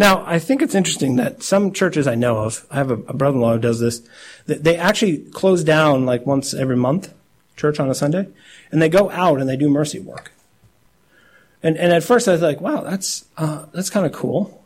Now, I think it's interesting that some churches I know of, I have a, a brother-in-law who does this, they actually close down like once every month, church on a Sunday, and they go out and they do mercy work. And, and at first I was like, wow, that's, uh, that's kind of cool.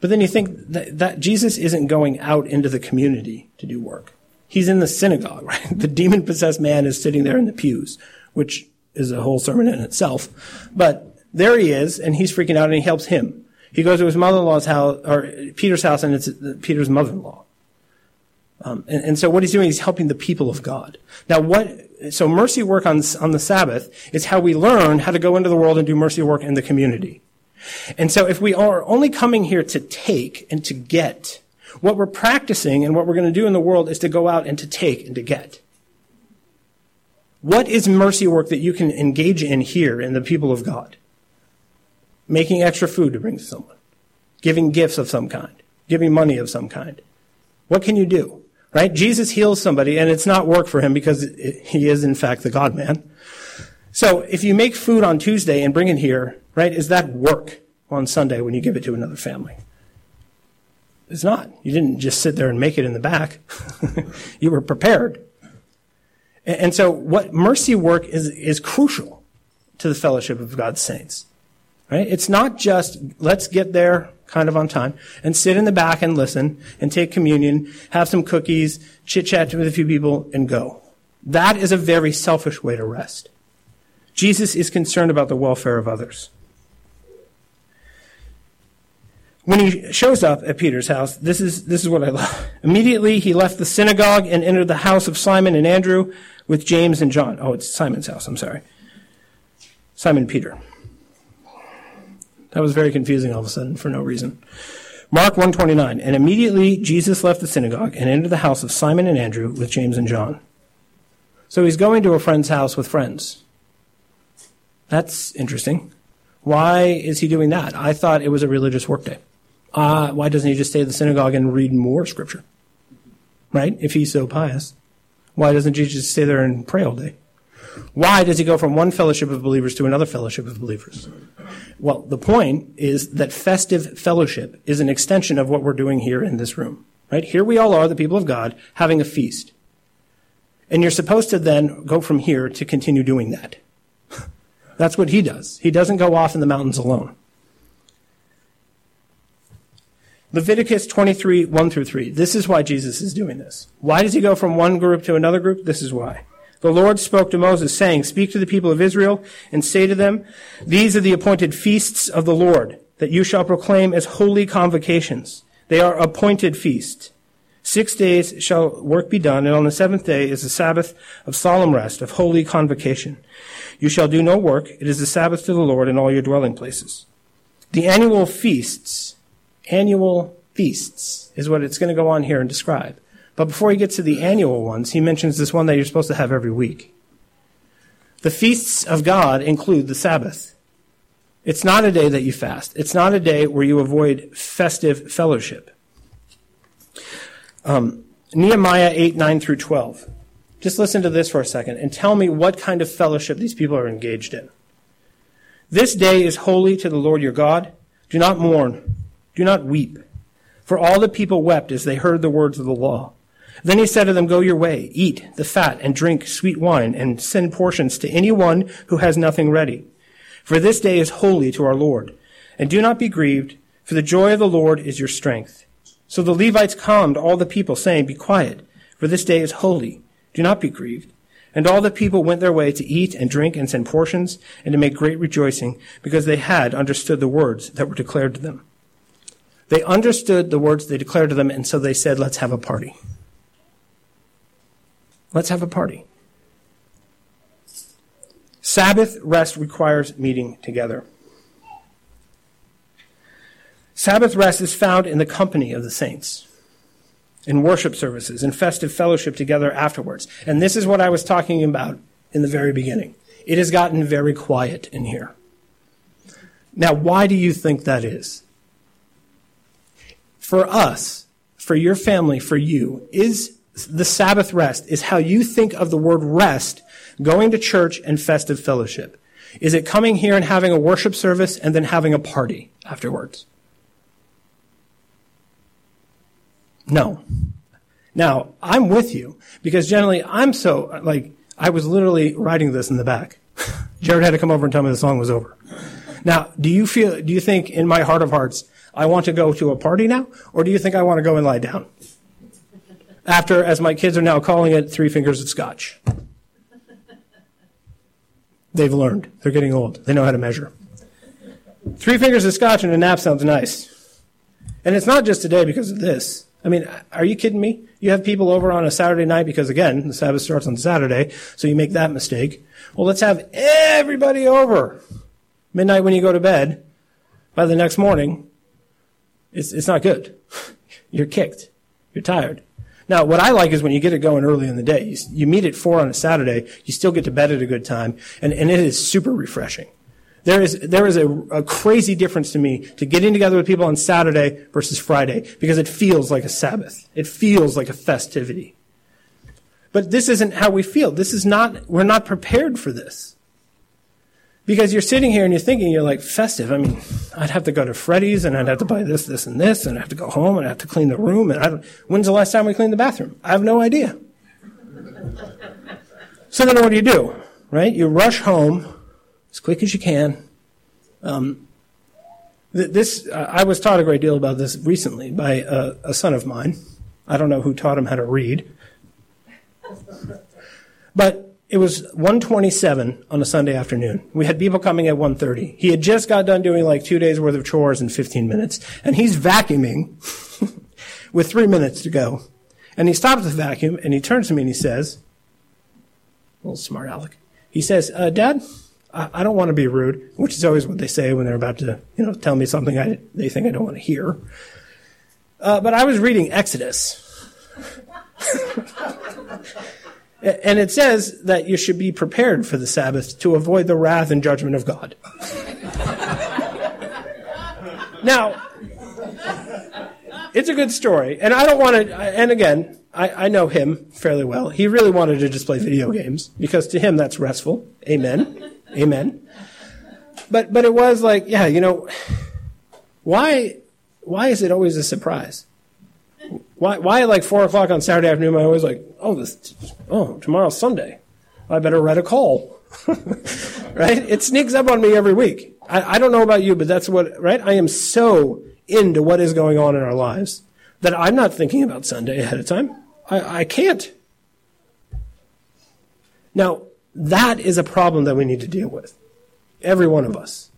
But then you think that, that Jesus isn't going out into the community to do work. He's in the synagogue, right? The demon possessed man is sitting there in the pews, which is a whole sermon in itself. But there he is, and he's freaking out, and he helps him. He goes to his mother-in-law's house, or Peter's house, and it's Peter's mother-in-law. Um, and, and, so what he's doing, he's helping the people of God. Now what, so mercy work on, on the Sabbath is how we learn how to go into the world and do mercy work in the community. And so if we are only coming here to take and to get, what we're practicing and what we're going to do in the world is to go out and to take and to get. What is mercy work that you can engage in here in the people of God? Making extra food to bring to someone. Giving gifts of some kind. Giving money of some kind. What can you do? Right? Jesus heals somebody and it's not work for him because he is in fact the God man. So if you make food on Tuesday and bring it here, right, is that work on Sunday when you give it to another family? It's not. You didn't just sit there and make it in the back. you were prepared. And so what mercy work is, is crucial to the fellowship of God's saints. Right? It's not just let's get there kind of on time and sit in the back and listen and take communion, have some cookies, chit chat with a few people and go. That is a very selfish way to rest. Jesus is concerned about the welfare of others. When he shows up at Peter's house, this is, this is what I love. Immediately he left the synagogue and entered the house of Simon and Andrew with James and John. Oh, it's Simon's house, I'm sorry. Simon Peter. That was very confusing all of a sudden for no reason. Mark 129. And immediately Jesus left the synagogue and entered the house of Simon and Andrew with James and John. So he's going to a friend's house with friends. That's interesting. Why is he doing that? I thought it was a religious workday. Uh, why doesn't he just stay at the synagogue and read more scripture? Right? If he's so pious. Why doesn't Jesus stay there and pray all day? Why does he go from one fellowship of believers to another fellowship of believers? Well, the point is that festive fellowship is an extension of what we're doing here in this room. Right? Here we all are, the people of God, having a feast. And you're supposed to then go from here to continue doing that. That's what he does. He doesn't go off in the mountains alone. Leviticus 23, 1 through 3. This is why Jesus is doing this. Why does he go from one group to another group? This is why. The Lord spoke to Moses, saying, Speak to the people of Israel and say to them, These are the appointed feasts of the Lord, that you shall proclaim as holy convocations. They are appointed feasts. Six days shall work be done, and on the seventh day is the Sabbath of solemn rest, of holy convocation. You shall do no work. It is the Sabbath to the Lord in all your dwelling places. The annual feasts, annual feasts, is what it's going to go on here and describe. But before he gets to the annual ones, he mentions this one that you're supposed to have every week. The feasts of God include the Sabbath. It's not a day that you fast. It's not a day where you avoid festive fellowship. Um, Nehemiah 8, 9 through 12. Just listen to this for a second and tell me what kind of fellowship these people are engaged in. This day is holy to the Lord your God. Do not mourn. Do not weep. For all the people wept as they heard the words of the law. Then he said to them, Go your way, eat the fat, and drink sweet wine, and send portions to any one who has nothing ready. For this day is holy to our Lord. And do not be grieved, for the joy of the Lord is your strength. So the Levites calmed all the people, saying, Be quiet, for this day is holy. Do not be grieved. And all the people went their way to eat and drink and send portions and to make great rejoicing because they had understood the words that were declared to them. They understood the words they declared to them, and so they said, Let's have a party. Let's have a party. Sabbath rest requires meeting together. Sabbath rest is found in the company of the saints, in worship services, in festive fellowship together afterwards. And this is what I was talking about in the very beginning. It has gotten very quiet in here. Now, why do you think that is? For us, for your family, for you, is the Sabbath rest, is how you think of the word rest going to church and festive fellowship. Is it coming here and having a worship service and then having a party afterwards? No. Now, I'm with you because generally I'm so, like, I was literally writing this in the back. Jared had to come over and tell me the song was over. Now, do you feel, do you think in my heart of hearts, I want to go to a party now? Or do you think I want to go and lie down? After, as my kids are now calling it, three fingers of scotch. They've learned. They're getting old. They know how to measure. Three fingers of scotch and a nap sounds nice. And it's not just today because of this. I mean, are you kidding me? You have people over on a Saturday night because, again, the Sabbath starts on Saturday, so you make that mistake. Well, let's have everybody over. Midnight when you go to bed. By the next morning, it's, it's not good. You're kicked. You're tired. Now, what I like is when you get it going early in the day. You, you meet at four on a Saturday, you still get to bed at a good time, and, and it is super refreshing. There is, there is a, a, crazy difference to me to getting together with people on Saturday versus Friday because it feels like a Sabbath. It feels like a festivity. But this isn't how we feel. This is not, we're not prepared for this. Because you're sitting here and you're thinking, you're like, festive. I mean, I'd have to go to Freddy's and I'd have to buy this, this, and this, and I have to go home and I have to clean the room. And I don't, when's the last time we cleaned the bathroom? I have no idea. so then what do you do? Right? You rush home as quick as you can. Um, th- this uh, I was taught a great deal about this recently by a, a son of mine. I don't know who taught him how to read, but it was 127 on a Sunday afternoon. We had people coming at 1:30. He had just got done doing like two days worth of chores in 15 minutes, and he's vacuuming with three minutes to go. And he stops the vacuum and he turns to me and he says, "Little smart aleck." He says, uh, "Dad." I don't want to be rude, which is always what they say when they're about to, you know, tell me something I, they think I don't want to hear. Uh, but I was reading Exodus. And it says that you should be prepared for the Sabbath to avoid the wrath and judgment of God. now, it's a good story. And I don't want to, and again, I, I know him fairly well. He really wanted to just play video games because to him that's restful. Amen. Amen. But, but it was like, yeah, you know, why, why is it always a surprise? Why, why like four o'clock on Saturday afternoon, I always like, oh, this, oh, tomorrow's Sunday. I better write a call. right? It sneaks up on me every week. I, I don't know about you, but that's what, right? I am so into what is going on in our lives that I'm not thinking about Sunday ahead of time. I, I can't. Now, that is a problem that we need to deal with. Every one of us.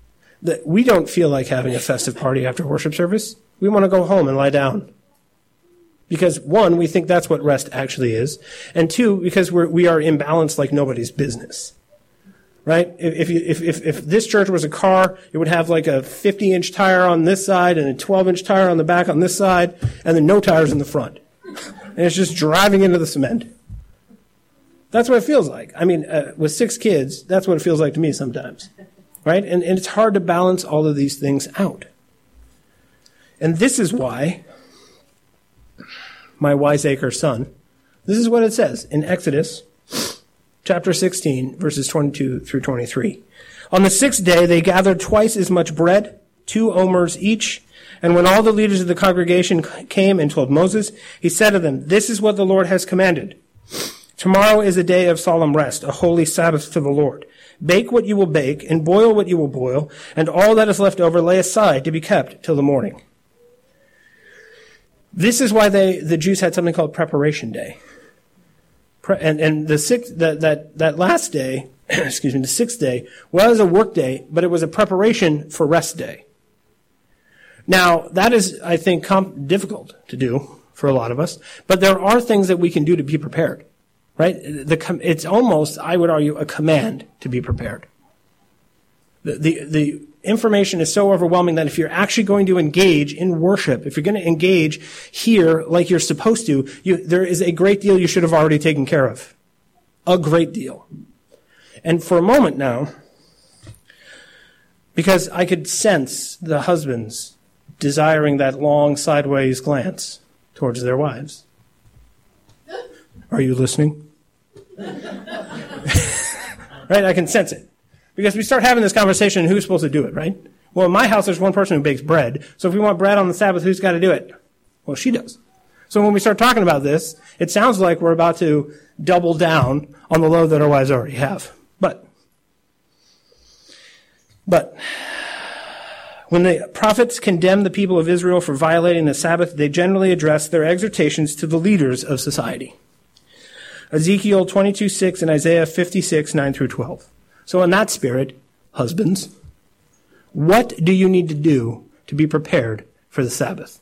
That we don't feel like having a festive party after worship service. We want to go home and lie down. Because one, we think that's what rest actually is. And two, because we're, we are imbalanced like nobody's business right? If, if, if, if this church was a car, it would have like a 50 inch tire on this side and a 12 inch tire on the back on this side, and then no tires in the front. And it's just driving into the cement. That's what it feels like. I mean, uh, with six kids, that's what it feels like to me sometimes, right? And, and it's hard to balance all of these things out. And this is why my wiseacre son, this is what it says in Exodus chapter 16, verses 22 through 23. On the sixth day, they gathered twice as much bread, two omers each. And when all the leaders of the congregation came and told Moses, he said to them, This is what the Lord has commanded. Tomorrow is a day of solemn rest, a holy Sabbath to the Lord. Bake what you will bake, and boil what you will boil, and all that is left over lay aside to be kept till the morning. This is why they, the Jews had something called preparation day and, and the sixth, that, that, that last day, excuse me, the sixth day was a work day, but it was a preparation for rest day. Now, that is, I think, comp- difficult to do for a lot of us, but there are things that we can do to be prepared, right? The, com- it's almost, I would argue, a command to be prepared. The, the, the information is so overwhelming that if you're actually going to engage in worship, if you're going to engage here like you're supposed to, you, there is a great deal you should have already taken care of. A great deal. And for a moment now, because I could sense the husbands desiring that long sideways glance towards their wives. Are you listening? right? I can sense it. Because we start having this conversation, who's supposed to do it, right? Well, in my house, there's one person who bakes bread. So if we want bread on the Sabbath, who's got to do it? Well, she does. So when we start talking about this, it sounds like we're about to double down on the load that our wives already have. But, but, when the prophets condemn the people of Israel for violating the Sabbath, they generally address their exhortations to the leaders of society. Ezekiel 22, 6 and Isaiah 56, 9 through 12. So, in that spirit, husbands, what do you need to do to be prepared for the Sabbath?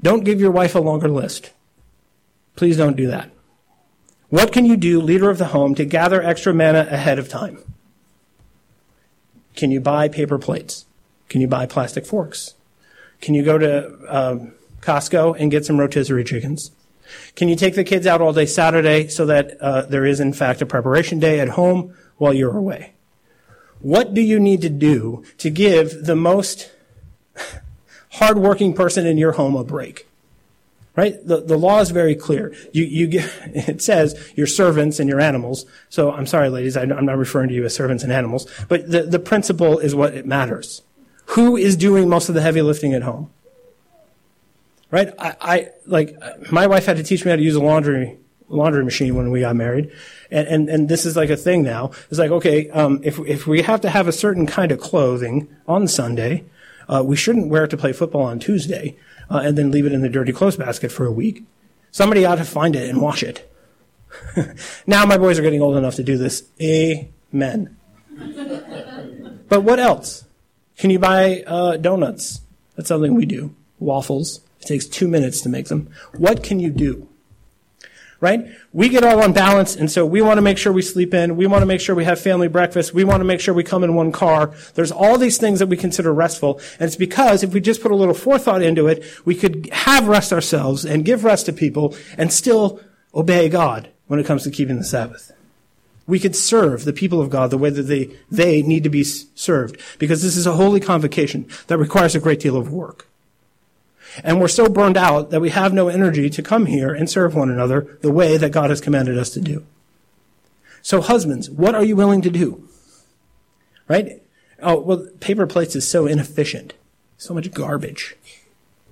Don't give your wife a longer list. Please don't do that. What can you do, leader of the home, to gather extra manna ahead of time? Can you buy paper plates? Can you buy plastic forks? Can you go to um, Costco and get some rotisserie chickens? Can you take the kids out all day Saturday so that uh, there is, in fact, a preparation day at home while you're away? What do you need to do to give the most hardworking person in your home a break? Right? The, the law is very clear. You, you give, it says your servants and your animals. So I'm sorry, ladies, I, I'm not referring to you as servants and animals, but the, the principle is what it matters. Who is doing most of the heavy lifting at home? Right? I, I, like my wife had to teach me how to use a laundry laundry machine when we got married, and and, and this is like a thing now. It's like okay, um, if if we have to have a certain kind of clothing on Sunday, uh, we shouldn't wear it to play football on Tuesday, uh, and then leave it in the dirty clothes basket for a week. Somebody ought to find it and wash it. now my boys are getting old enough to do this. Amen. but what else? Can you buy uh, donuts? That's something we do. Waffles. It takes two minutes to make them. What can you do? Right? We get all unbalanced, and so we want to make sure we sleep in. We want to make sure we have family breakfast. We want to make sure we come in one car. There's all these things that we consider restful, and it's because if we just put a little forethought into it, we could have rest ourselves and give rest to people and still obey God when it comes to keeping the Sabbath. We could serve the people of God the way that they, they need to be served because this is a holy convocation that requires a great deal of work. And we're so burned out that we have no energy to come here and serve one another the way that God has commanded us to do. So husbands, what are you willing to do? Right? Oh, well, paper plates is so inefficient. So much garbage.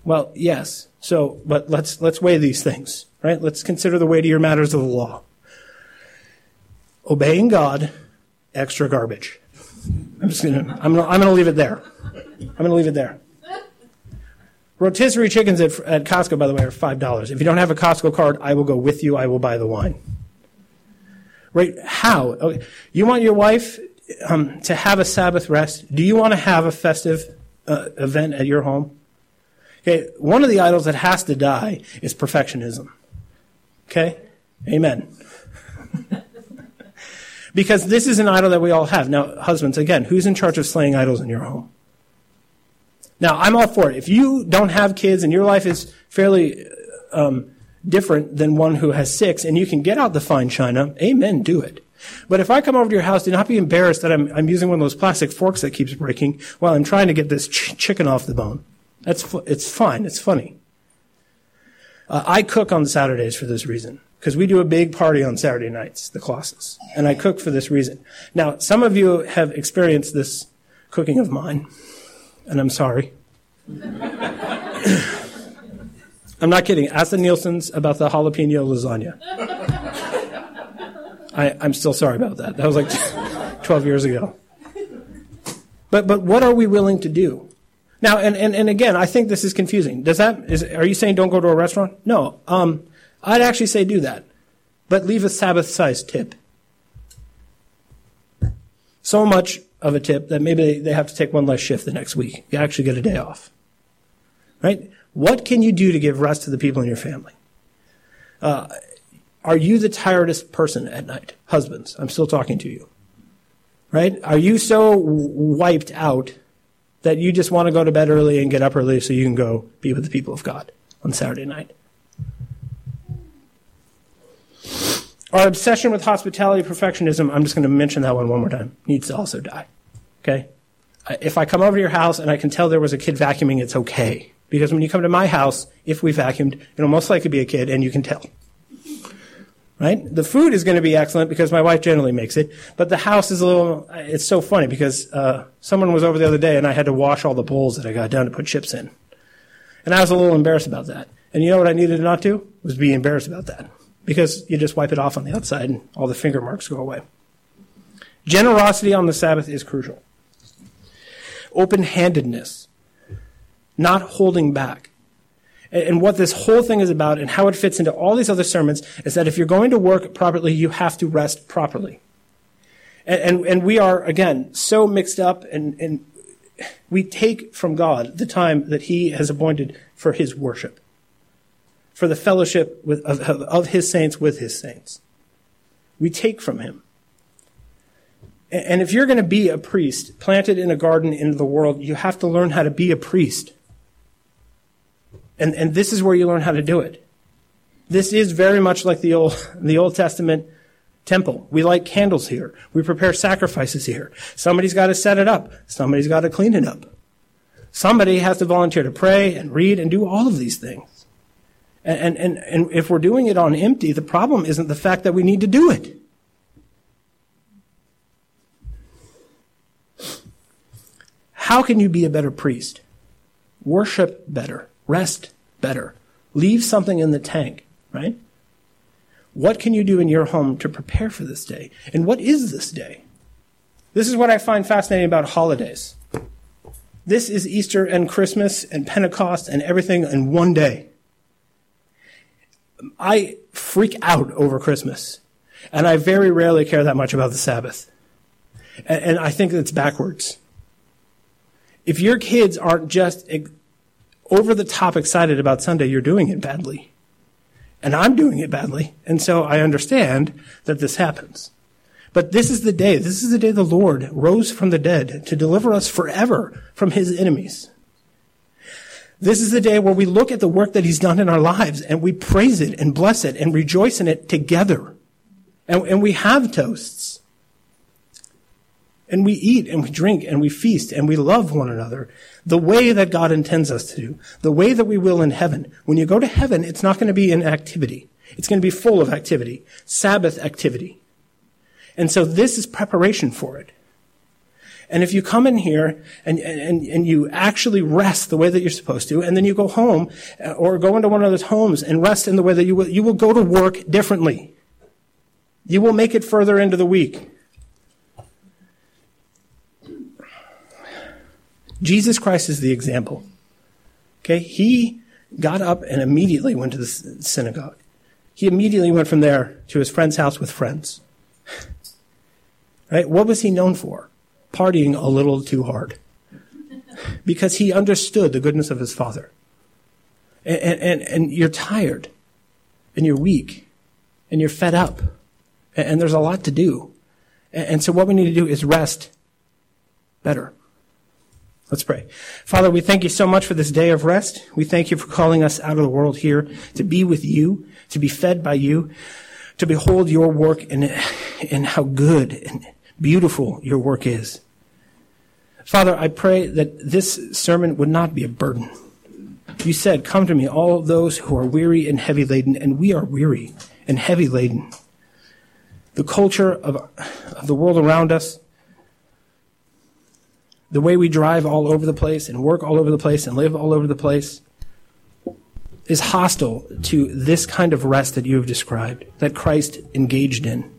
Well, yes. So, but let's, let's weigh these things, right? Let's consider the weightier matters of the law. Obeying God, extra garbage. I'm just gonna, I'm gonna, I'm gonna leave it there. I'm gonna leave it there. Rotisserie chickens at, at Costco, by the way, are $5. If you don't have a Costco card, I will go with you. I will buy the wine. Right? How? Okay. You want your wife um, to have a Sabbath rest? Do you want to have a festive uh, event at your home? Okay. One of the idols that has to die is perfectionism. Okay? Amen. because this is an idol that we all have. Now, husbands, again, who's in charge of slaying idols in your home? Now, I'm all for it. If you don't have kids and your life is fairly um, different than one who has six and you can get out the fine china, amen, do it. But if I come over to your house, do not be embarrassed that I'm, I'm using one of those plastic forks that keeps breaking while I'm trying to get this ch- chicken off the bone. That's it's fine. It's funny. Uh, I cook on Saturdays for this reason because we do a big party on Saturday nights, the classes, and I cook for this reason. Now, some of you have experienced this cooking of mine and I'm sorry. I'm not kidding. Ask the Nielsen's about the jalapeno lasagna. I, I'm still sorry about that. That was like 12 years ago. But, but what are we willing to do? Now, and, and, and again, I think this is confusing. Does that, is, are you saying don't go to a restaurant? No. Um, I'd actually say do that. But leave a Sabbath sized tip. So much of a tip that maybe they have to take one less shift the next week. You actually get a day off. Right? What can you do to give rest to the people in your family? Uh, are you the tiredest person at night? Husbands, I'm still talking to you. Right? Are you so wiped out that you just want to go to bed early and get up early so you can go be with the people of God on Saturday night? Our obsession with hospitality perfectionism, I'm just going to mention that one one more time, needs to also die. Okay? If I come over to your house and I can tell there was a kid vacuuming, it's okay. Because when you come to my house, if we vacuumed, it'll most likely be a kid and you can tell. Right? The food is going to be excellent because my wife generally makes it, but the house is a little, it's so funny because, uh, someone was over the other day and I had to wash all the bowls that I got done to put chips in. And I was a little embarrassed about that. And you know what I needed not to? Was be embarrassed about that because you just wipe it off on the outside and all the finger marks go away. Generosity on the Sabbath is crucial. Open handedness, not holding back. And what this whole thing is about and how it fits into all these other sermons is that if you're going to work properly, you have to rest properly. And, and, and we are, again, so mixed up and, and we take from God the time that He has appointed for His worship for the fellowship with, of, of his saints with his saints. We take from him. And if you're going to be a priest planted in a garden in the world, you have to learn how to be a priest. And, and this is where you learn how to do it. This is very much like the Old, the Old Testament temple. We light candles here. We prepare sacrifices here. Somebody's got to set it up. Somebody's got to clean it up. Somebody has to volunteer to pray and read and do all of these things. And, and, and if we're doing it on empty, the problem isn't the fact that we need to do it. How can you be a better priest? Worship better. Rest better. Leave something in the tank, right? What can you do in your home to prepare for this day? And what is this day? This is what I find fascinating about holidays. This is Easter and Christmas and Pentecost and everything in one day. I freak out over Christmas, and I very rarely care that much about the Sabbath. And, and I think it's backwards. If your kids aren't just over the top excited about Sunday, you're doing it badly. And I'm doing it badly. And so I understand that this happens. But this is the day, this is the day the Lord rose from the dead to deliver us forever from his enemies. This is the day where we look at the work that he's done in our lives and we praise it and bless it and rejoice in it together And, and we have toasts. And we eat and we drink and we feast and we love one another the way that God intends us to do, the way that we will in heaven. When you go to heaven, it's not going to be an activity. It's going to be full of activity, Sabbath activity. And so this is preparation for it. And if you come in here and, and, and you actually rest the way that you're supposed to, and then you go home uh, or go into one of those homes and rest in the way that you will, you will go to work differently. You will make it further into the week. Jesus Christ is the example. Okay? He got up and immediately went to the synagogue. He immediately went from there to his friend's house with friends. Right? What was he known for? Partying a little too hard. Because he understood the goodness of his father. And, and, and you're tired. And you're weak. And you're fed up. And, and there's a lot to do. And, and so what we need to do is rest better. Let's pray. Father, we thank you so much for this day of rest. We thank you for calling us out of the world here to be with you, to be fed by you, to behold your work and, and how good and beautiful your work is. Father, I pray that this sermon would not be a burden. You said, Come to me, all those who are weary and heavy laden, and we are weary and heavy laden. The culture of, of the world around us, the way we drive all over the place and work all over the place and live all over the place is hostile to this kind of rest that you have described, that Christ engaged in.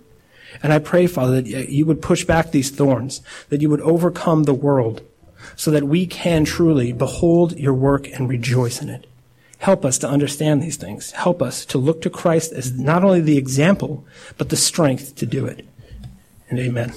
And I pray, Father, that you would push back these thorns, that you would overcome the world, so that we can truly behold your work and rejoice in it. Help us to understand these things. Help us to look to Christ as not only the example, but the strength to do it. And amen.